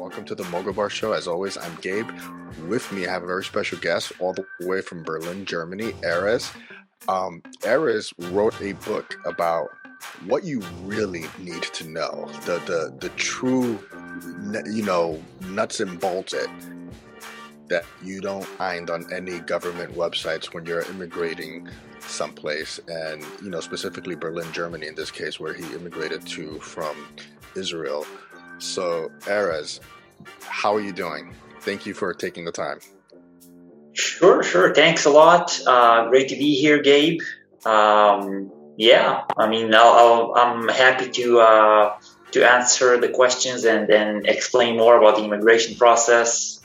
welcome to the Moga Bar Show. As always, I'm Gabe. With me, I have a very special guest all the way from Berlin, Germany, Erez. Um, Erez wrote a book about what you really need to know, the the the true, you know, nuts and bolts it that you don't find on any government websites when you're immigrating someplace, and you know, specifically Berlin, Germany, in this case, where he immigrated to from Israel. So, Erez, how are you doing? Thank you for taking the time. Sure, sure. Thanks a lot. Uh, great to be here, Gabe. Um, yeah, I mean, i am happy to uh, to answer the questions and then explain more about the immigration process.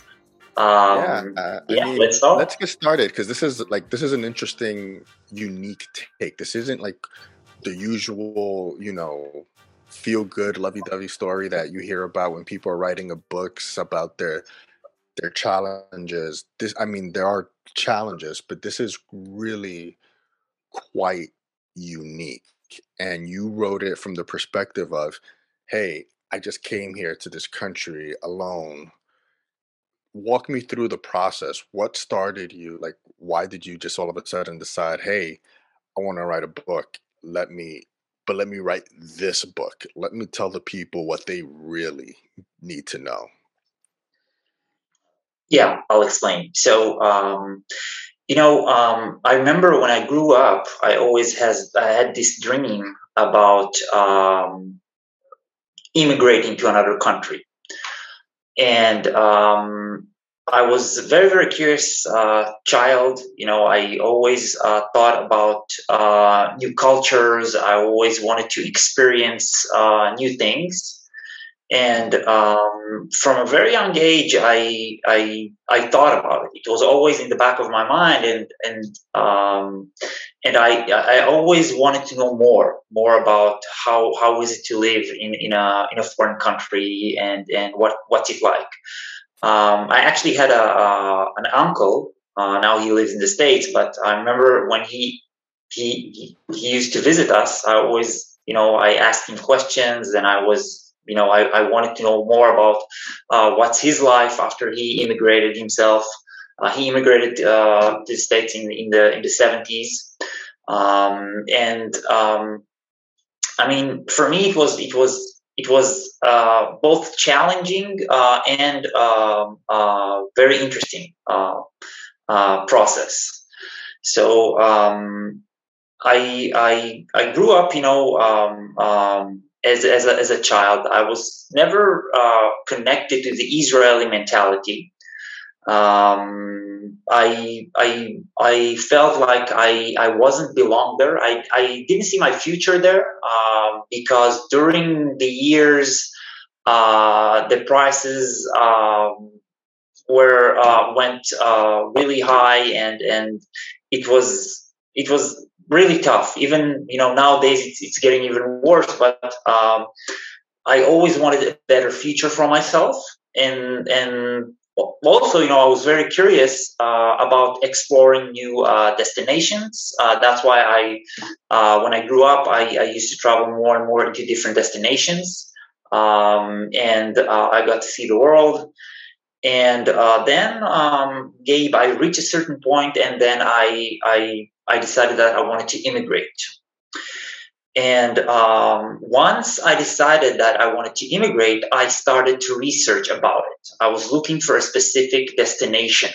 Um, yeah, uh, yeah mean, let's start. Let's get started because this is like this is an interesting, unique take. This isn't like the usual, you know, feel good, lovey dovey story that you hear about when people are writing books about their their challenges. This, I mean, there are challenges, but this is really quite unique. And you wrote it from the perspective of, hey, I just came here to this country alone. Walk me through the process. What started you? Like, why did you just all of a sudden decide, hey, I want to write a book? Let me, but let me write this book. Let me tell the people what they really need to know. Yeah, I'll explain. So, um, you know, um, I remember when I grew up, I always has I had this dream about um, immigrating to another country, and um, I was a very very curious uh, child. You know, I always uh, thought about uh, new cultures. I always wanted to experience uh, new things and um, from a very young age I, I i thought about it it was always in the back of my mind and and um, and i i always wanted to know more more about how how is it to live in in a in a foreign country and and what what's it like um, i actually had a, an uncle uh, now he lives in the states but i remember when he he he used to visit us i always you know i asked him questions and i was you know, I, I wanted to know more about uh, what's his life after he immigrated himself. Uh, he immigrated uh, to the states in, in the in the seventies, um, and um, I mean, for me, it was it was it was uh, both challenging uh, and um, uh, very interesting process. So um, I I I grew up, you know. Um, um, as, as, a, as a child. I was never uh, connected to the Israeli mentality. Um, I, I, I felt like I, I wasn't belong there. I, I didn't see my future there uh, because during the years, uh, the prices um, were uh, went uh, really high, and and it was it was really tough. Even you know nowadays it's, it's getting even worse. But um, I always wanted a better future for myself, and and also you know I was very curious uh, about exploring new uh, destinations. Uh, that's why I when I grew up I, I, used to travel more and more into different destinations, um, and uh, I got to see the world. And uh, then, um, Gabe, I reached a certain point, and then I I I decided that I wanted to immigrate. And um, once I decided that I wanted to immigrate, I started to research about it. I was looking for a specific destination.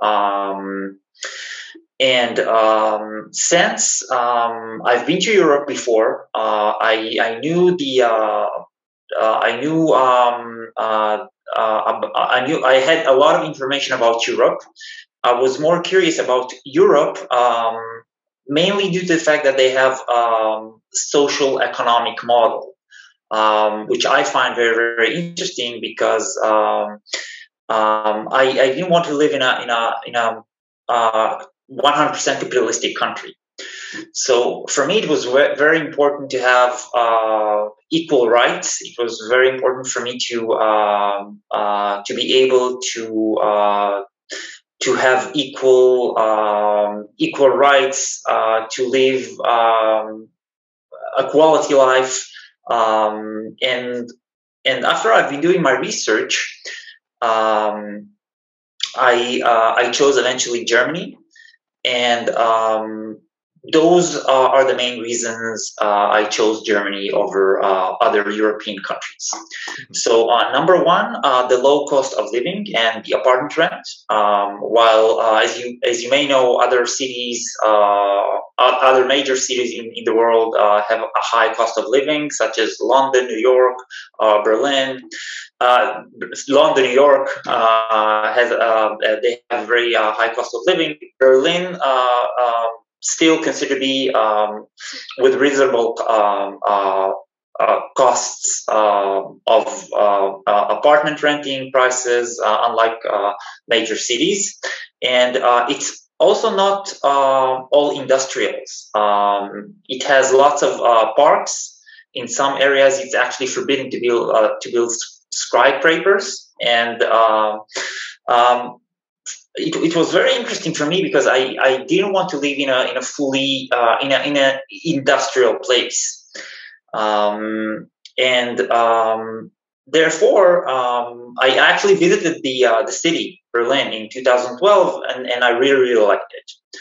Um, and um, since um, I've been to Europe before, uh, I, I, knew the uh, I knew um, uh, uh, I knew I had a lot of information about Europe, I was more curious about Europe, um, mainly due to the fact that they have um, social economic model, um, which I find very very interesting because um, um, I, I, didn't want to live in a in a in a uh, 100% capitalistic country. So for me, it was very important to have uh, equal rights. It was very important for me to uh, uh, to be able to uh, to have equal um, equal rights uh, to live um, a quality life um, and and after I've been doing my research, um, I uh, I chose eventually Germany, and um, those uh, are the main reasons uh, I chose Germany over uh, other European countries. Mm-hmm. So, uh, number one, uh, the low cost of living and the apartment rent. Um, while, uh, as you as you may know, other cities, other major cities in, in the world have a high cost of living, such as London, New York, Berlin. London, New York has they have very high cost of living. Berlin still considered to be um, with reasonable um, uh, uh, costs uh, of uh, uh, apartment renting prices, uh, unlike major cities. And it's also not all industrials. Um, it has lots of parks. In some areas, it's actually forbidden to build to build skyscrapers, and um, it, it was very interesting for me because I, I didn't want to live in a in a fully uh, in a in a industrial place, um, and um, therefore um, I actually visited the uh, the city Berlin in 2012, and, and I really really liked it.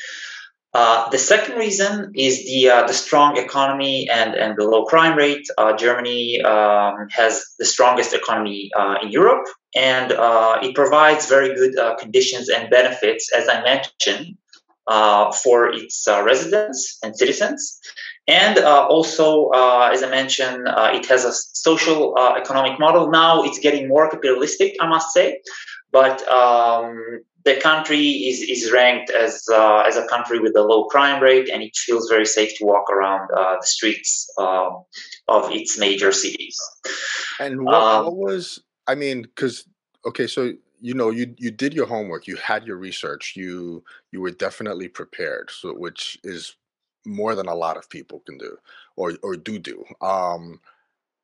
Uh, the second reason is the uh, the strong economy and, and the low crime rate. Uh, Germany um, has the strongest economy uh, in Europe, and uh, it provides very good uh, conditions and benefits, as I mentioned, for its residents and citizens. And also, as I mentioned, it has a social economic model. Now it's getting more capitalistic, I must say, but um, the country is, is ranked as uh, as a country with a low crime rate, and it feels very safe to walk around uh, the streets uh, of its major cities. And what, um, what was I mean? Because okay, so you know you you did your homework, you had your research, you you were definitely prepared, so which is more than a lot of people can do or or do do. Um,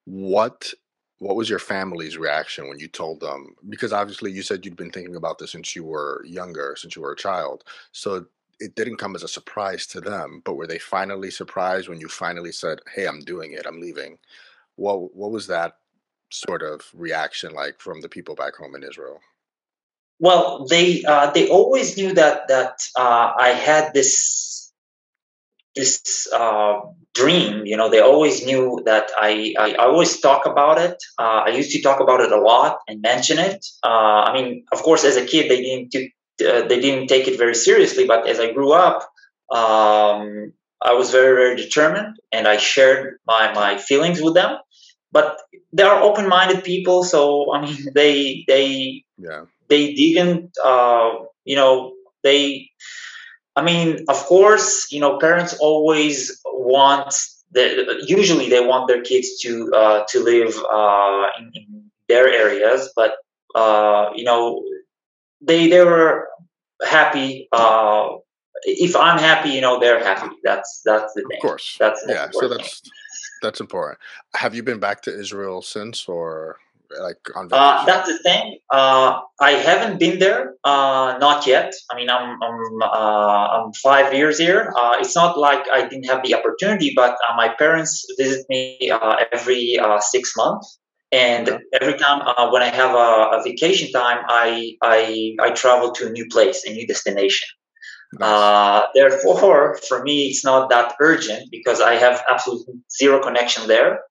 what what was your family's reaction when you told them? Because obviously you said you'd been thinking about this since you were younger, since you were a child. So it didn't come as a surprise to them, but were they finally surprised when you finally said, "Hey, I'm doing it. I'm leaving." What what was that sort of reaction like from the people back home in Israel? Well, they uh, they always knew that that uh, I had this this uh, dream. You know, they always knew that I, I, I always talk about it. Uh, I used to talk about it a lot and mention it. Uh, I mean, of course, as a kid, they didn't do, uh, they didn't take it very seriously. But as I grew up, um, I was very very determined, and I shared my my feelings with them. But they are open minded people, so I mean, they they yeah. they didn't uh, you know they I mean, of course, you know, parents always want the, usually they want their kids to uh, to live uh, in, in, their areas, but uh, you know, they they were happy. Uh, if I'm happy, you know, they're happy. That's that's the thing. Of course, that's yeah. So that's thing. That's important. Have you been back to Israel since, or? like on uh, that's the thing. Uh, I haven't been there, uh, not yet. I mean, I'm I'm, uh, I'm five years here. Uh, it's not like I didn't have the opportunity, but uh, my parents visit me every six months, and yeah. every time when I have a, a, vacation time, I I I travel to a new place, a new destination. Nice. therefore, for me, it's not that urgent because I have absolutely zero connection there.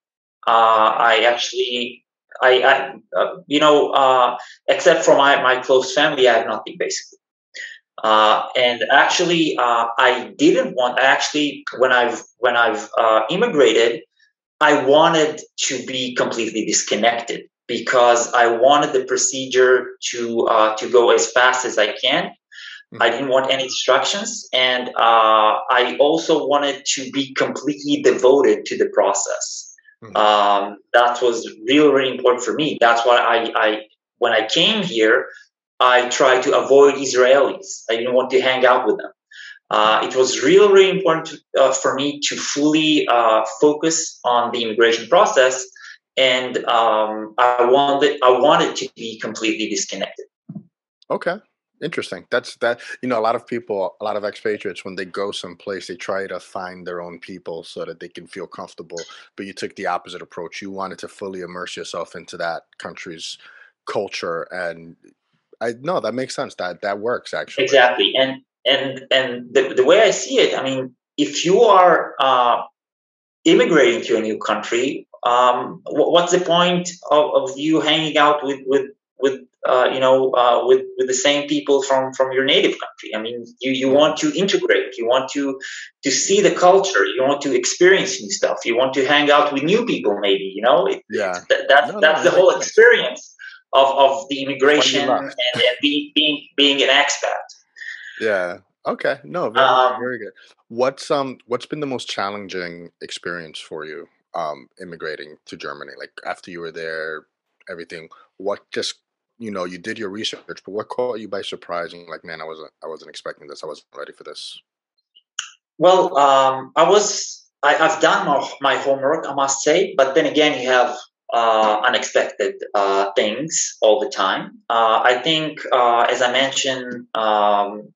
I actually I, I uh, you know, uh, except for my, my close family, I have nothing basically. Uh, and actually, uh, I didn't want. I Actually, when I've when I've uh, immigrated, I wanted to be completely disconnected because I wanted the procedure to uh, to go as fast as I can. I didn't want any instructions, and I also wanted to be completely devoted to the process. Mm-hmm. Um, that was really, really important for me. That's why I, I, when I came here, I tried to avoid Israelis. I didn't want to hang out with them. Uh, it was really, really important to, uh, for me to fully uh, focus on the immigration process, and um, I wanted I wanted to be completely disconnected. Okay, Interesting. That's that. You know, a lot of people, a lot of expatriates, when they go someplace, they try to find their own people so that they can feel comfortable. But you took the opposite approach. You wanted to fully immerse yourself into that country's culture, and I know that makes sense. That that works actually. Exactly, and and and the the way I see it, I mean, if you are uh, immigrating to a new country, um, what's the point of, of you hanging out with with with uh, you know uh, with with the same people from from your native country? I mean, you you want to integrate, you want to to see the culture, you want to experience new stuff, you want to hang out with new people, maybe you know. It, yeah, that, that's no, that's no, the whole experience of of the immigration and, and being being being an expat. Yeah. Okay. No. Very, um, very good. What's um What's been the most challenging experience for you um immigrating to Germany? Like after you were there, everything. What just you know you did your research, but what caught you by surprise? And like, man, I wasn't I wasn't expecting this. I wasn't ready for this. Well, um, I was. I, have done my, my homework, I must say, but then again, you have uh, unexpected uh, things all the time. Uh, I think, uh, as I mentioned, um,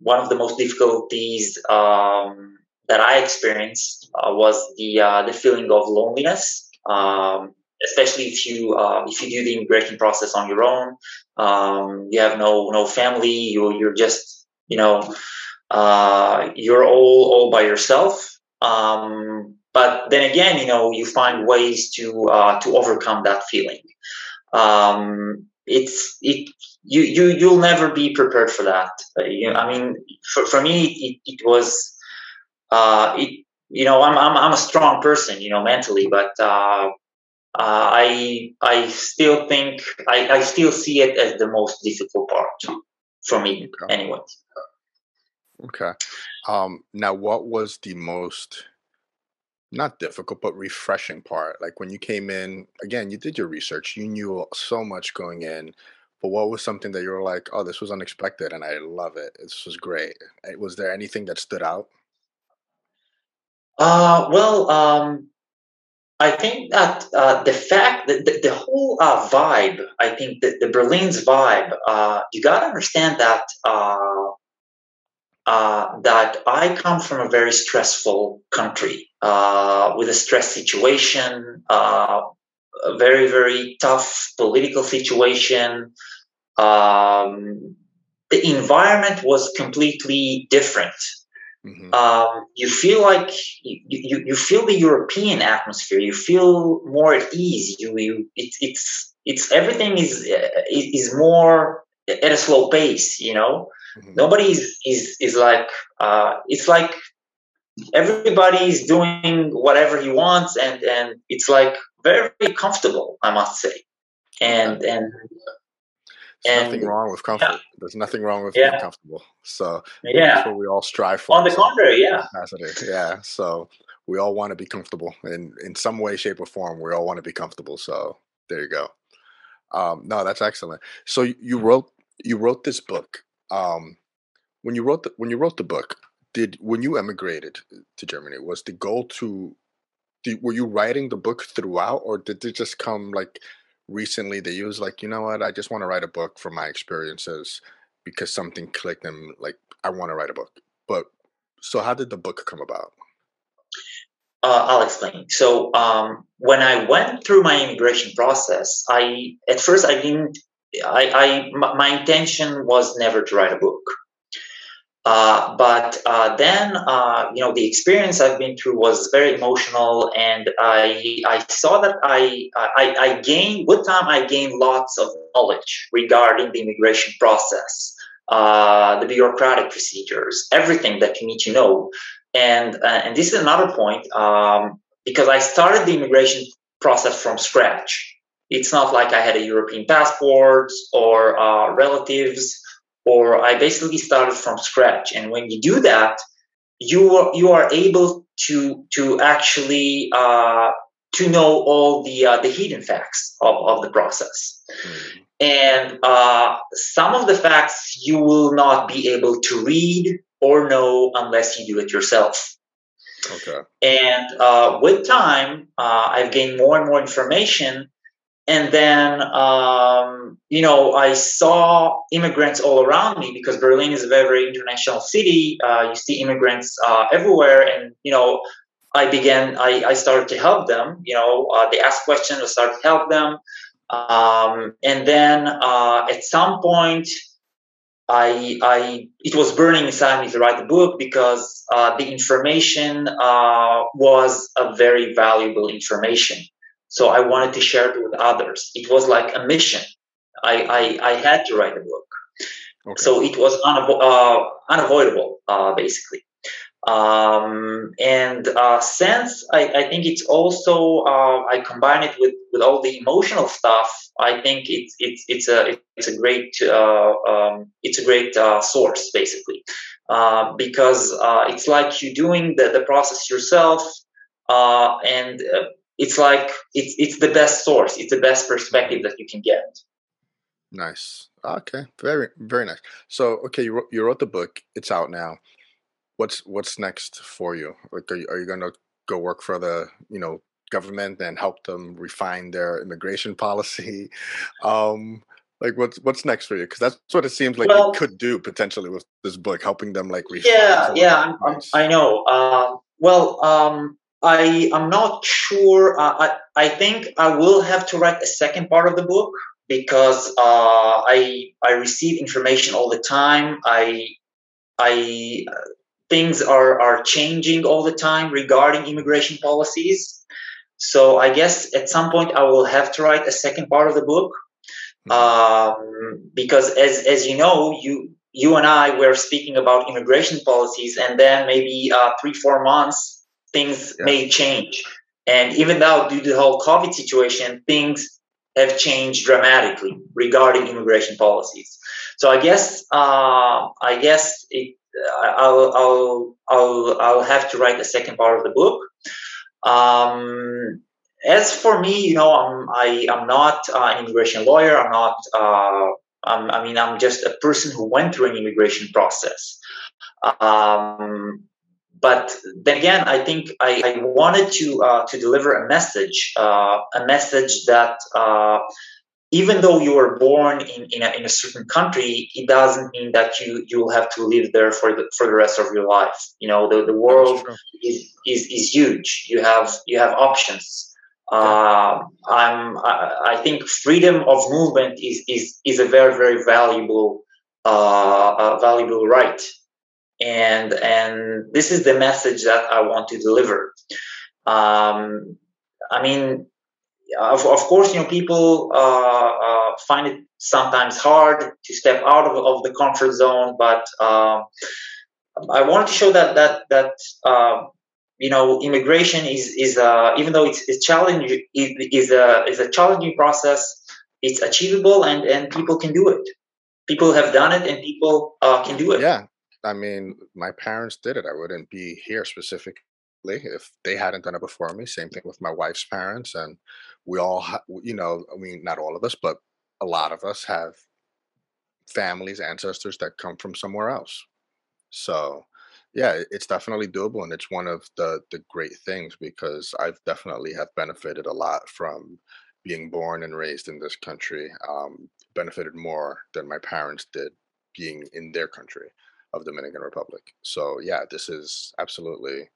one of the most difficulties um, that I experienced uh, was the uh, the feeling of loneliness, um, especially if you uh, if you do the immigration process on your own. Um, you have no no family. You you're just you know uh, you're all all by yourself. Um, but then again, you know you find ways to uh, to overcome that feeling. Um, it's it you you you'll never be prepared for that. Uh, you, I mean, for, for me, it, it was uh, it you know I'm, I'm I'm a strong person, you know, mentally, but uh, uh, I I still think I, I still see it as the most difficult part for me, okay. anyway. Okay. Um, now, what was the most not difficult but refreshing part like when you came in again you did your research you knew so much going in but what was something that you were like oh this was unexpected and i love it this was great eh, was there anything that stood out uh well um I think that uh, the fact that the, the whole uh, vibe, I think that the Berlin's vibe, uh, you got to understand that uh, uh, that I come from a very stressful country uh, with a stress situation, a very, very tough political situation. Um, the environment was completely different. Mm-hmm. Um, you feel like you, you, you, feel the European atmosphere. You feel more at ease. You, you it, it's it's everything is is more at a slow pace. You know, Mm-hmm. Nobody is, is, is like, uh, it's like everybody's doing whatever he wants and, and it's like very comfortable, I must say. And, and, and, nothing wrong with comfort. Yeah. There's nothing wrong with yeah. being comfortable. So yeah, that's what we all strive for. On the contrary, yeah. Capacity. Yeah. So we all want to be comfortable in in some way, shape, or form. We all want to be comfortable. So there you go. Um, no, that's excellent. So you wrote you wrote this book um, when you wrote the when you wrote the book, did when you emigrated to Germany, was the goal to did, were you writing the book throughout, or did it just come like recently that you was like, you know what, I just want to write a book from my experiences because something clicked and like I want to write a book. But so how did the book come about? Uh, I'll explain. So um, when I went through my immigration process, I at first I didn't I, I my intention was never to write a book. Uh, but uh, then, uh, you know, the experience I've been through was very emotional, and I I saw that I I, I gained with time I gained lots of knowledge regarding the immigration process, uh, the bureaucratic procedures, everything that you need to know, and uh, and this is another point um, because I started the immigration process from scratch. It's not like I had a European passport or uh, relatives, or I basically started from scratch. And when you do that, you are, you are able to to actually uh, to know all the uh, the hidden facts of, of the process. Mm-hmm. And uh, some of the facts you will not be able to read or know unless you do it yourself. Okay. And uh, with time, uh, I've gained more and more information and then um, you know I saw immigrants all around me because Berlin is a very very international city. Uh, you see immigrants uh, everywhere, and you know I began I, I started to help them. You know uh, they asked questions, I started to help them, um, and then uh, at some point. I, I, it was burning inside me to write the book because uh, the information uh, was a very valuable information so I wanted to share it with others. It was like a mission. I, I, I had to write a book. Okay. So it was unavo- uh, unavoidable, uh, basically. Um, and uh, since I, I, think it's also uh, I combine it with, with all the emotional stuff. I think it's it's it's a it's a great uh, um, it's a great uh, source basically because it's like you're doing the, the process yourself and it's like it's it's the best source. It's the best perspective that you can get. Nice. Okay. Very very nice. So okay you wrote, you wrote the book. It's out now. What's what's next for you? Like are you, are you going to go work for the you know government and help them refine their immigration policy? Um like what's what's next for you? Because that's what it seems like well, you could do potentially with this book helping them like refine yeah yeah i know. Uh, well um I am not sure. Uh, I I think I will have to write a second part of the book because uh, I I receive information all the time. I I uh, things are are changing all the time regarding immigration policies. So I guess at some point I will have to write a second part of the book hmm. um, because as as you know you you and I were speaking about immigration policies and then maybe uh, three four months things yeah. may change. And even though due to the whole COVID situation, things have changed dramatically regarding immigration policies. So I guess uh, I guess it, I'll, I'll I'll I'll have to write the second part of the book. Um, as for me, you know, I'm I, I'm not uh, an immigration lawyer. I'm not. Uh, I'm, i mean, I'm just a person who went through an immigration process. Um, but then again, I think I, I wanted to uh, to deliver a message, uh, a message that uh, even though you were born in, in a, in, a, certain country, it doesn't mean that you you will have to live there for the for the rest of your life. You know, the, the world is, is is huge. You have you have options. Uh, I'm I, I, think freedom of movement is is is a very very valuable uh, valuable right and and this is the message that I want to deliver. Um, I mean, of, of course, you know, people uh, uh, find it sometimes hard to step out of, of the comfort zone, but uh, I wanted to show that that that um, you know, immigration is is uh, even though it's, it's challenging, it is a is a challenging process. It's achievable, and and people can do it. People have done it, and people uh, can do it. Yeah, I mean, my parents did it. I wouldn't be here specifically if they hadn't done it before me. Same thing with my wife's parents, and we all, ha- you know, I mean, not all of us, but a lot of us have families, ancestors that come from somewhere else. So, yeah, it's definitely doable, and it's one of the the great things because I've definitely have benefited a lot from being born and raised in this country. Um, benefited more than my parents did being in their country of Dominican Republic. So yeah, this is absolutely.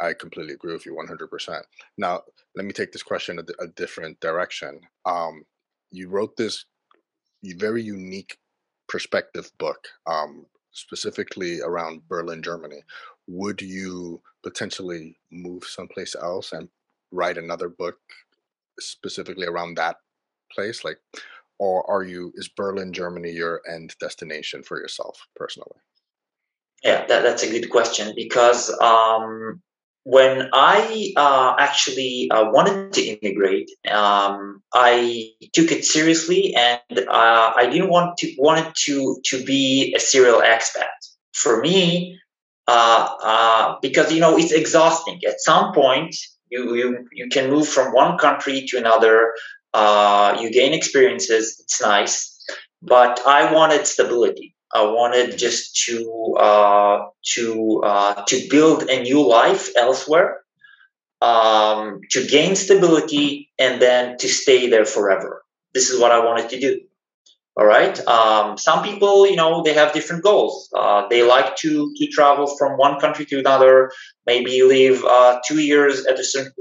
I completely agree with you 100%. Now, let me take this question a, a different direction. Um, you wrote this very unique perspective book, um, specifically around Berlin, Germany. Would you potentially move someplace else and write another book specifically around that place? Like, or are you, is Berlin, Germany your end destination for yourself personally? Yeah, that, that's a good question because um, when I uh, actually uh, wanted to immigrate, um, I took it seriously, and uh, I didn't want to wanted to to be a serial expat. For me, uh, uh, because you know it's exhausting. At some point, you you you can move from one country to another. Uh, you gain experiences. It's nice, but I wanted stability. I wanted just to uh, to uh, to build a new life elsewhere. um, to gain stability, and then to stay there forever. This is what I wanted to do. All right. Um, some people, you know, they have different goals. Uh, they like to to travel from one country to another. Maybe live uh, two years at a certain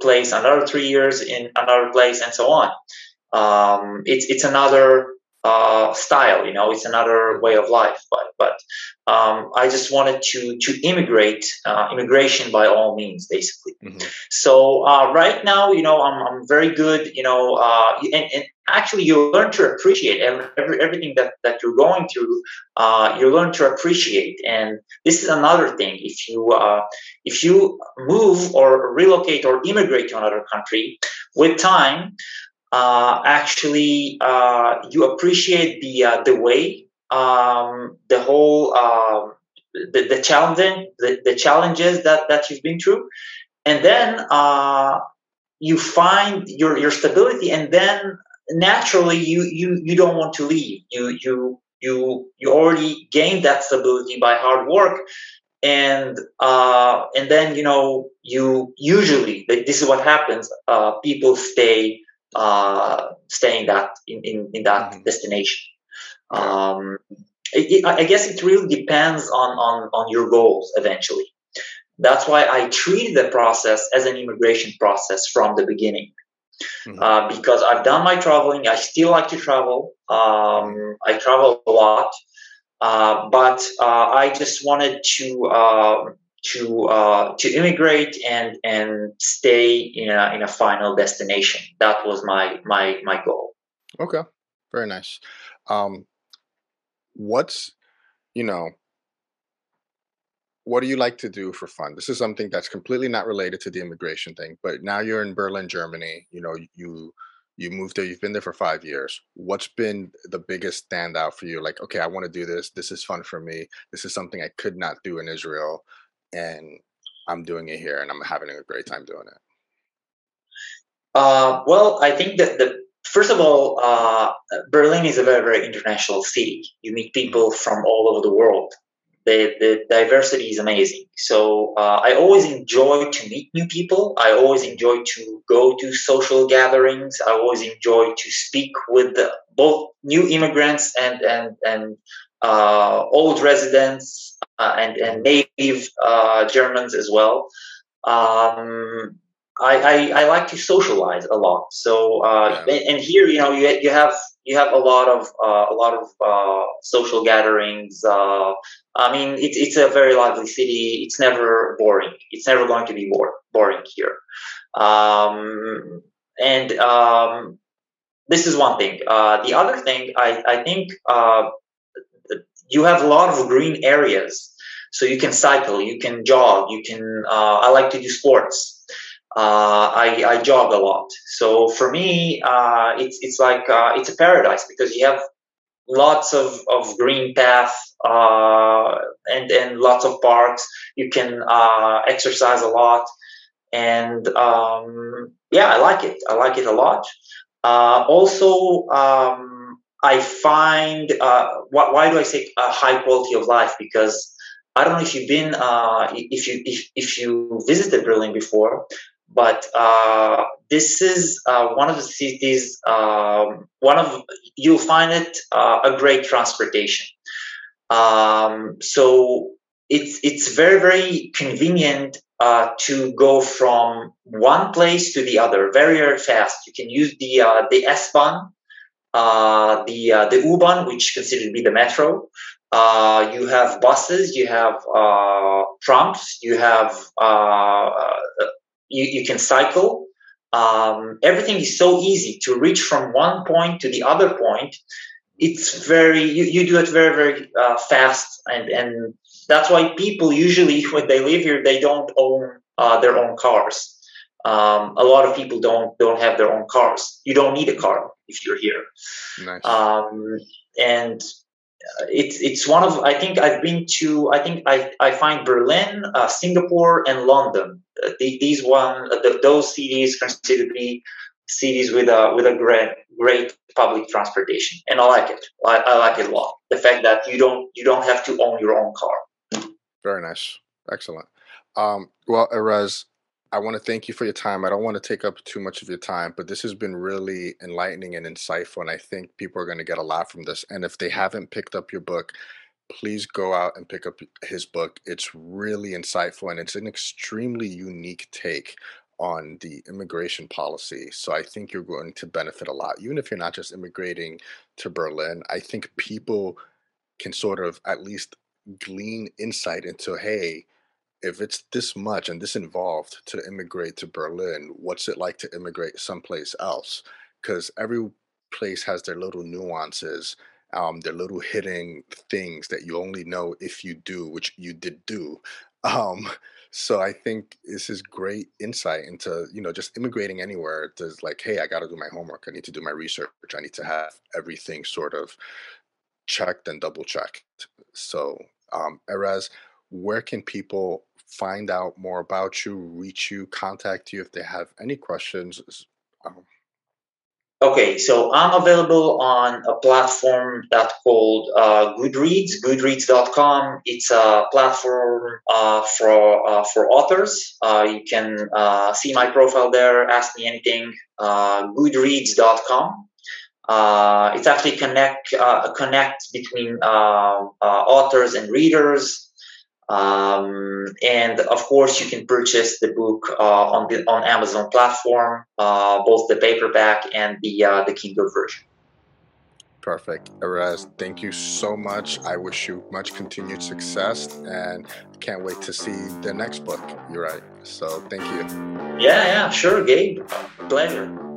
place, another three years in another place, and so on. Um, it's it's another uh, style. You know, it's another way of life. But but um, I just wanted to to immigrate, uh, immigration by all means, basically. Mm-hmm. So uh, right now, you know, I'm, I'm very good. You know, uh, and, and actually, you learn to appreciate every, every, everything that that you're going through. Uh, you learn to appreciate, and this is another thing. If you uh, if you move or relocate or immigrate to another country, with time uh, actually uh, you appreciate the uh, the way um, the whole um, the, the challenging the, the challenges that that you've been through. And then uh, you find your your stability and then naturally you you you don't want to leave. You you you you already gained that stability by hard work. And uh, and then you know you usually this is what happens uh, people stay uh, staying that in, in, in that mm-hmm. destination. Um, it, it, I guess it really depends on, on, on your goals eventually. That's why I treat the process as an immigration process from the beginning. Mm-hmm. Uh, because I've done my traveling, I still like to travel. Um, I travel a lot, uh, but uh, I just wanted to um, to uh, to immigrate and and stay in a in a final destination. That was my my my goal. Okay, very nice. Um, what's you know what do you like to do for fun? This is something that's completely not related to the immigration thing, but now you're in Berlin, Germany. You know you you moved there. You've been there for five years. What's been the biggest standout for you? Like, okay, I want to do this. This is fun for me. This is something I could not do in Israel and I'm doing it here and I'm having a great time doing it? Uh, well, I think that the first of all, uh, Berlin is a very very international city. You meet mm-hmm. people from all over the world. The, the diversity is amazing. So uh, I always enjoy to meet new people. I always enjoy to go to social gatherings. I always enjoy to speak with the, both new immigrants and and and uh, old residents and, and native uh, Germans as well. Um, I, I, I, like to socialize a lot. So uh, yeah. and, here, you know, you, you have you have a lot of uh, a lot of uh, social gatherings. Uh, I mean, it's it's a very lively city. It's never boring. It's never going to be bore, boring here. Um, and um, this is one thing. the other thing, I I think you have a lot of green areas. So you can cycle, you can jog, you can. Uh, I like to do sports. Uh, I, I, jog a lot. So for me, uh, it's it's like uh, it's a paradise because you have lots of, of green path uh, and and lots of parks. You can uh, exercise a lot, and um, yeah, I like it. I like it a lot. also. Um, I find uh, why, why, do I say a high quality of life? Because I don't know if you've been uh, if you if, if you visited Berlin before, but uh, this is uh, one of the cities. Um, one of you'll find it uh, a great transportation. Um, so it's it's very very convenient uh, to go from one place to the other very very fast. You can use the uh, the S-Bahn uh, the uh, the U-Bahn, which considered to be the metro. Uh, you have buses, you have uh, trams, you have uh, you, you can cycle. Um, everything is so easy to reach from one point to the other point. It's very you, you do it very very fast, and and that's why people usually when they live here they don't own their own cars. Um, a lot of people don't don't have their own cars. You don't need a car if you're here. Nice. Um, and uh, it's it's one of I think I've been to I think I, I find Berlin, uh, Singapore, and London. Uh, the, these one uh, the, those cities considered to be cities with a with a great great public transportation, and I like it. I, I like it a lot. The fact that you don't you don't have to own your own car. Very nice, excellent. Um, well, Erez, I want to thank you for your time. I don't want to take up too much of your time, but this has been really enlightening and insightful. And I think people are going to get a lot from this. And if they haven't picked up your book, please go out and pick up his book. It's really insightful and it's an extremely unique take on the immigration policy. So I think you're going to benefit a lot. Even if you're not just immigrating to Berlin, I think people can sort of at least glean insight into hey, if it's this much and this involved to immigrate to Berlin, what's it like to immigrate someplace else? Because every place has their little nuances, um, their little hidden things that you only know if you do, which you did do. Um, so I think this is great insight into you know just immigrating anywhere. There's like, hey, I got to do my homework. I need to do my research. I need to have everything sort of checked and double checked. So, um, Erez, where can people find out more about you, reach you, contact you if they have any questions? Um, Okay, so I'm available on a platform that's called uh, Goodreads, Goodreads.com. It's a platform uh, for uh, for authors. Uh, you can uh, see my profile there, ask me anything. Uh, Goodreads.com. it's actually connect connect between authors and readers. Um, and of course, you can purchase the book uh, on the on Amazon platform, uh, both the paperback and the uh, the Kindle version. Perfect, Erez. Thank you so much. I wish you much continued success, and can't wait to see the next book you write. So, thank you. Yeah, yeah, sure, Gabe. Pleasure.